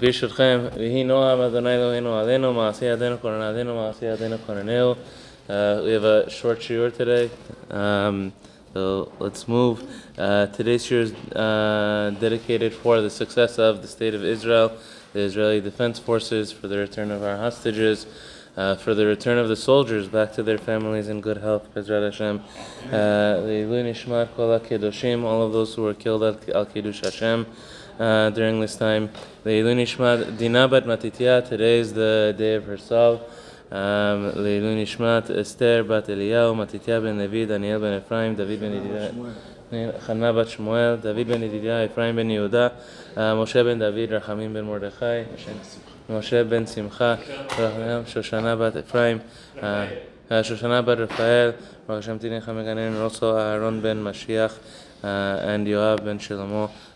ברשותכם, ויהי נועם אדוני אלוהינו עלינו, מעשי ידינו כהנתנו, מעשי ידינו כהננו. Uh, we have a short shiur today, um, so let's move. Uh, today's shiur is uh, dedicated for the success of the state of Israel, the Israeli Defense Forces, for the return of our hostages, uh, for the return of the soldiers back to their families in good health, Bezrat Hashem. Le'ilu nishmat kol kedoshim, all of those who were killed at al Kiddush Hashem uh, during this time. The Ilunishmat Dinabat Matitya, today is the day of her soul. Um, Esther Bat Eliyahu, Matitya ben Levi, Daniel ben Ephraim, David ben Yedidah, bat Shmuel, David ben Yedidah, Ephraim ben Yehuda, uh, Moshe ben David, Rahamim ben Mordechai, Moshe ben Simcha, Shoshana bat Ephraim, uh, uh, Shoshana bat Raphael, Baruch Hashem Tinei Chameganen, also Aaron ben Mashiach, and Yoav ben Shlomo.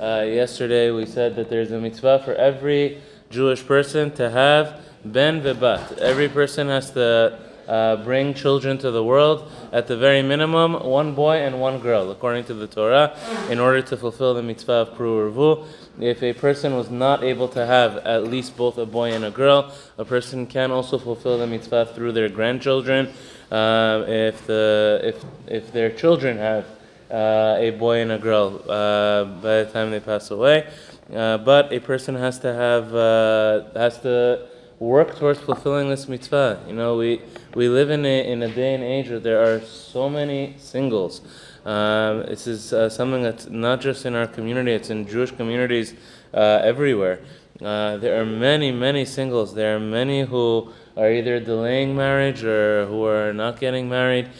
uh, yesterday. We said that there's a mitzvah for every Jewish person to have ben vebat. Every person has to uh, bring children to the world, at the very minimum, one boy and one girl, according to the Torah, in order to fulfill the mitzvah of Pru Urvu. If a person was not able to have at least both a boy and a girl, a person can also fulfill the mitzvah through their grandchildren. Uh, if, the, if, if their children have a boy and a girl uh, by the time they pass away, uh, but a person has to have uh, has to work towards fulfilling this mitzvah. You know, we we live in a in a day and age where there are so many singles. Um, this is uh, something that's not just in our community; it's in Jewish communities uh, everywhere. Uh, there are many, many singles. There are many who are either delaying marriage or who are not getting married.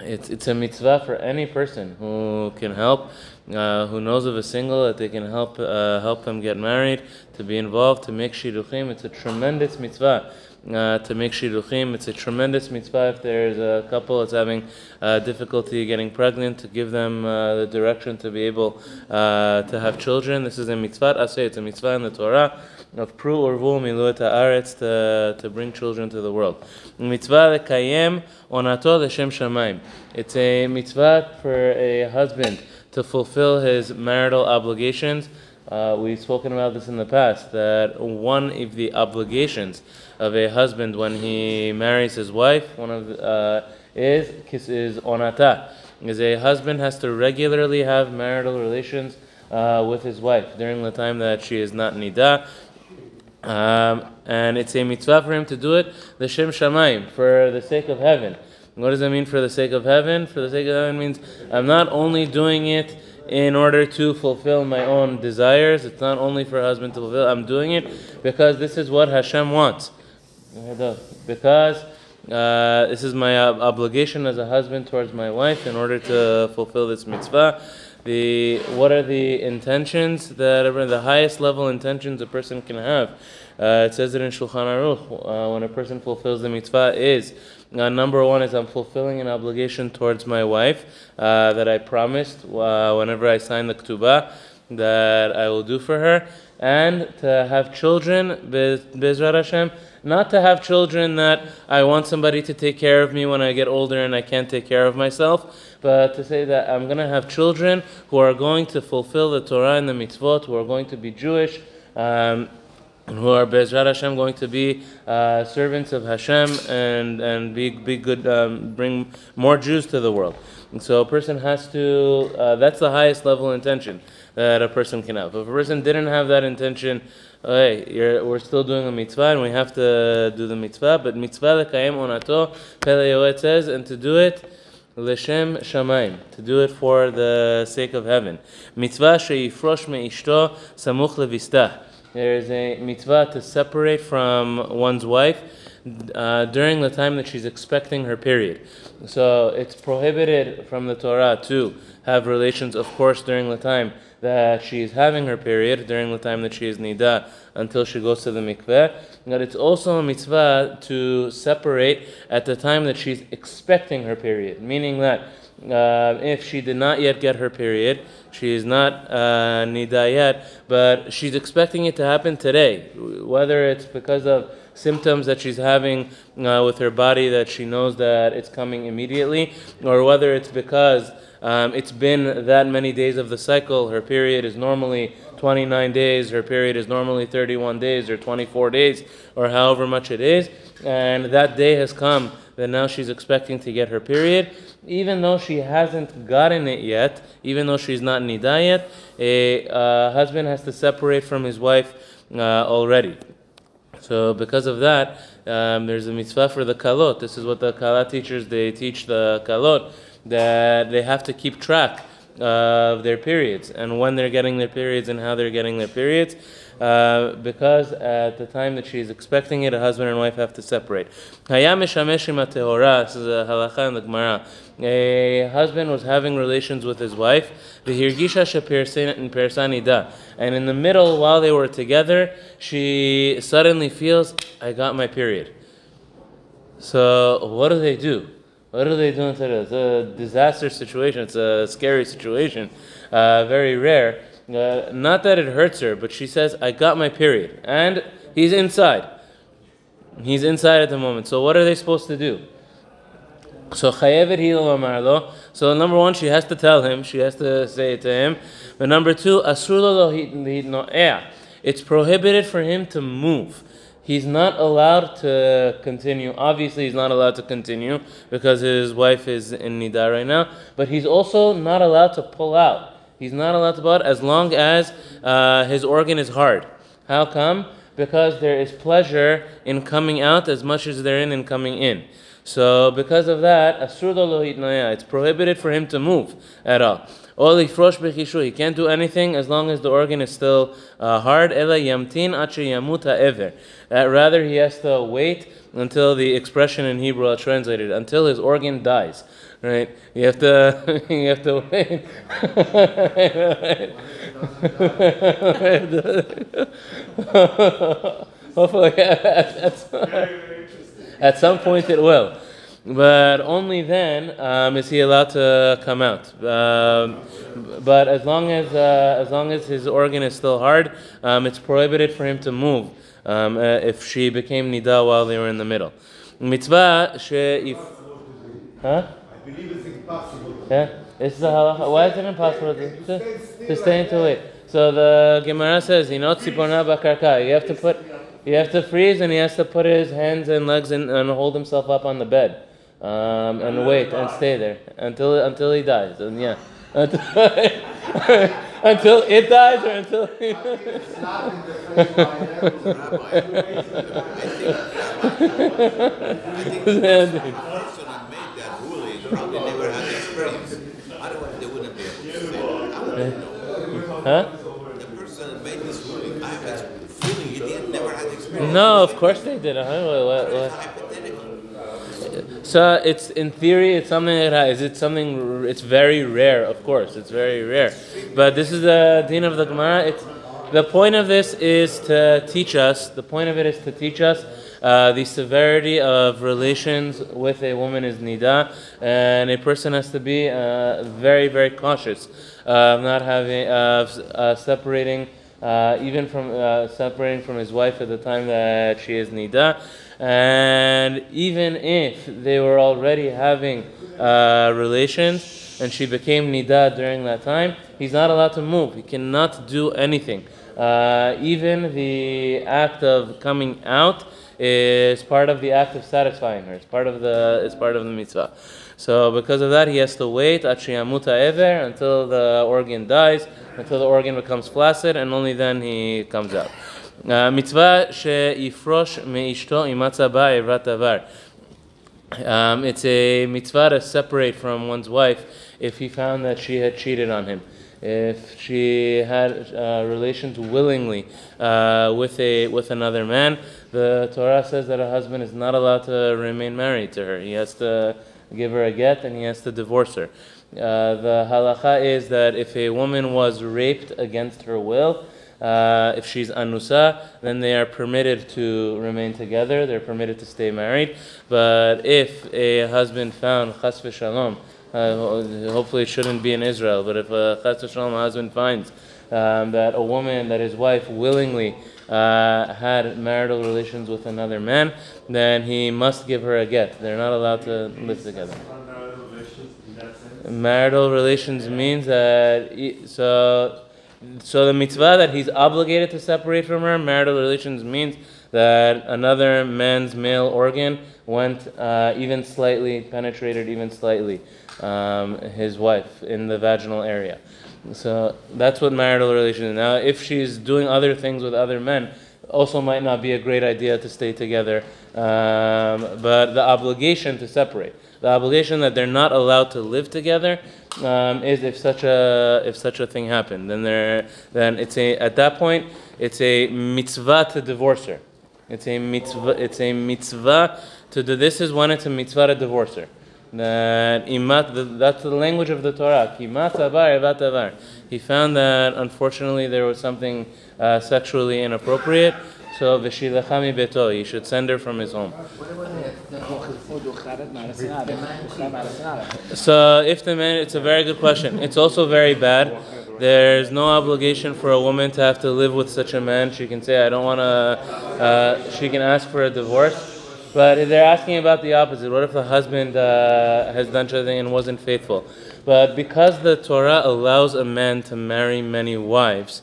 It's, it's a mitzvah for any person who can help, uh, who knows of a single that they can help uh, help them get married, to be involved, to make shidduchim. It's a tremendous mitzvah. Uh, to make shidduchim, it's a tremendous mitzvah if there's a couple that's having uh, difficulty getting pregnant, to give them uh, the direction to be able uh, to have children. This is a mitzvah. I say it's a mitzvah in the Torah of pru urvu miluet haaretz to to bring children to the world. Mitzvah lekayem onato l'shem shamayim. It's a mitzvah for a husband to fulfill his marital obligations. Uh, we've spoken about this in the past that one of the obligations of a husband when he marries his wife, one of the, uh, is is onata. Is a husband has to regularly have marital relations uh, with his wife during the time that she is not nida. Um, and it's a mitzvah for him to do it, the Shem Shamayim, for the sake of heaven. What does that mean for the sake of heaven? For the sake of heaven means I'm not only doing it in order to fulfill my own desires, it's not only for a husband to fulfill, I'm doing it because this is what Hashem wants. Because uh, this is my obligation as a husband towards my wife in order to fulfill this mitzvah the what are the intentions that the highest level intentions a person can have. Uh, it says it in Shulchan Aruch uh, when a person fulfills the mitzvah is uh, number one is I'm fulfilling an obligation towards my wife uh, that I promised uh, whenever I sign the ketubah that I will do for her, and to have children, Bezrat Hashem, not to have children that I want somebody to take care of me when I get older and I can't take care of myself, but to say that I'm going to have children who are going to fulfill the Torah and the mitzvot, who are going to be Jewish. Um, who are Bezrat Hashem going to be uh, servants of Hashem and and be be good, um, bring more Jews to the world. And so a person has to. Uh, that's the highest level intention that a person can have. If a person didn't have that intention, hey, we're still doing a mitzvah and we have to do the mitzvah. But mitzvah lekayim onato, Pele says, and to do it l'shem shamayim, to do it for the sake of heaven. Mitzvah sheifrosh meishto samuch levistah. There is a mitzvah to separate from one's wife uh, during the time that she's expecting her period. So it's prohibited from the Torah to have relations, of course, during the time that she is having her period, during the time that she is nida, until she goes to the mikveh. That it's also a mitzvah to separate at the time that she's expecting her period, meaning that uh, if she did not yet get her period, she is not uh, nida yet, but she's expecting it to happen today, whether it's because of symptoms that she's having uh, with her body that she knows that it's coming immediately, or whether it's because um, it's been that many days of the cycle. Her period is normally 29 days, her period is normally 31 days or 24 days, or however much it is, and that day has come that now she's expecting to get her period. Even though she hasn't gotten it yet, even though she's not nida yet, a uh, husband has to separate from his wife uh, already. So because of that, um, there's a mitzvah for the kalot. This is what the kala teachers they teach the kalot that they have to keep track of their periods and when they're getting their periods and how they're getting their periods. Uh, because at the time that she is expecting it, a husband and wife have to separate. This is a halacha in the Gemara. A husband was having relations with his wife. And in the middle, while they were together, she suddenly feels, "I got my period." So what do they do? What are they doing today? It's a disaster situation. It's a scary situation. Uh, very rare. Uh, not that it hurts her, but she says, I got my period. And he's inside. He's inside at the moment. So what are they supposed to do? So chayevet marlo. So number one, she has to tell him. She has to say it to him. But number two, It's prohibited for him to move he's not allowed to continue. Obviously, he's not allowed to continue because his wife is in nida right now. But he's also not allowed to pull out. He's not allowed to pull out as long as uh, his organ is hard. How come? Because there is pleasure in coming out as much as there is in coming in. So because of that, it's prohibited for him to move at all. He can't do anything as long as the organ is still uh, hard. Uh, rather, he has to wait until the expression in Hebrew are translated until his organ dies. Right? You have to. you have to wait. Hopefully, at, at some point it will but only then um, is he allowed to come out. Um, but as long as uh, as long as his organ is still hard, um, it's prohibited for him to move um, uh, if she became nida while they were in the middle. Mitzvah she huh? I believe it's impossible. Yeah, it's the halacha. Why is it impossible to, to, to stay into it? So the Gemara says, you know, tziporna bakarka. You have to put. You have to freeze, and he has to put his hands and legs in, and hold himself up on the bed um, and wait and stay there until until he dies. And yeah, until, until it dies or until. He Huh? The person that made this ruling, I have a feeling he did, never had experience. No, of course they did. Uh-huh. What, what, what? So it's in theory, it's something that it something. It's very rare, of course. It's very rare, but this is the din of the Gemara. It's the point of this is to teach us. The point of it is to teach us uh, the severity of relations with a woman is nida, and a person has to be uh, very, very cautious of not having of uh, separating. Uh, even from uh, separating from his wife at the time that she is nida, and even if they were already having uh, relations and she became nida during that time, he's not allowed to move. He cannot do anything. Uh, even the act of coming out is part of the act of satisfying her. It's part of the it's part of the mitzvah. So because of that, he has to wait achiyamuta ever until the organ dies, until the organ becomes flaccid, and only then he comes out. מצווה שיפרוש מאשתו אם מצא בה עברת עבר. Um, it's a mitzvah to separate from one's wife if he found that she had cheated on him. if she had uh, relations willingly uh, with a with another man, the Torah says that a husband is not allowed to remain married to her. He has to give her a get and he has to divorce her. Uh, the halacha is that if a woman was raped against her will, uh, if she's anusa, then they are permitted to remain together. They're permitted to stay married. But if a husband found chas v'shalom, uh, hopefully it shouldn't be in Israel, but if a chas v'shalom husband finds um, that a woman, that his wife willingly uh, had marital relations with another man, then he must give her a get. They're not allowed to live together. Marital relations means that so so the mitzvah that he's obligated to separate from her. Marital relations means that another man's male organ went uh, even slightly penetrated even slightly um, his wife in the vaginal area. So that's what marital relations. is. Now, if she's doing other things with other men, also might not be a great idea to stay together. Um, but the obligation to separate, the obligation that they're not allowed to live together, um, is if such a if such a thing happened, then there then it's a at that point it's a mitzvah to divorce her. It's a mitzvah. It's a mitzvah to do. This is when it's a mitzvah to divorce her. That imat. That's the language of the Torah. He found that unfortunately there was something uh, sexually inappropriate. So beto. He should send her from his home. So if the man, it's a very good question. It's also very bad. There's no obligation for a woman to have to live with such a man. She can say, I don't want to. Uh, she can ask for a divorce. But they're asking about the opposite. What if the husband uh, has done something and wasn't faithful? But because the Torah allows a man to marry many wives,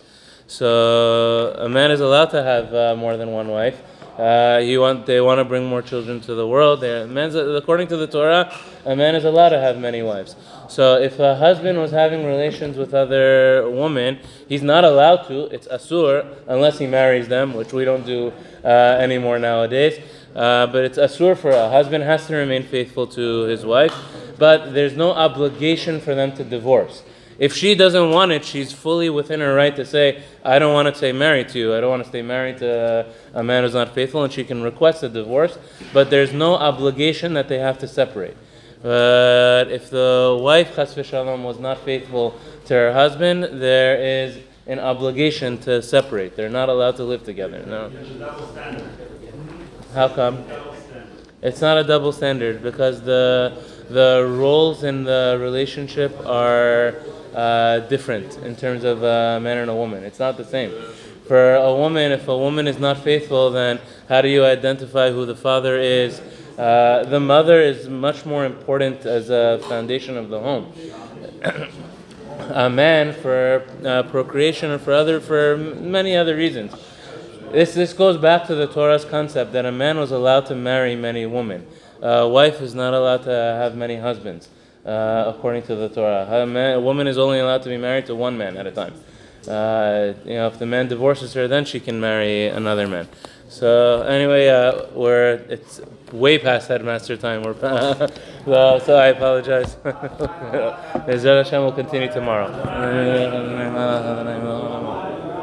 so a man is allowed to have uh, more than one wife. Uh, he want, they want to bring more children to the world. They're- according to the Torah, a man is allowed to have many wives. So if a husband was having relations with other women, he's not allowed to. It's asur unless he marries them, which we don't do uh, anymore nowadays. Uh, but it's asur for a husband has to remain faithful to his wife, but there's no obligation for them to divorce. If she doesn't want it, she's fully within her right to say, I don't want to stay married to you. I don't want to stay married to a man who's not faithful, and she can request a divorce, but there's no obligation that they have to separate. But if the wife, chas v'shalom, was not faithful to her husband, there is an obligation to separate. They're not allowed to live together. No. How come? It's not a double standard because the the roles in the relationship are uh, different in terms of a man and a woman. It's not the same. For a woman, if a woman is not faithful, then how do you identify who the father is? Uh, the mother is much more important as a foundation of the home. a man for uh, procreation or for other for many other reasons. This this goes back to the Torah's concept that a man was allowed to marry many women. A wife is not allowed to have many husbands, uh, according to the Torah. A, man, a woman is only allowed to be married to one man at a time. Uh, you know, if the man divorces her, then she can marry another man. So anyway, uh, we're it's way past headmaster time. We're so, so I apologize. Hashem will continue tomorrow.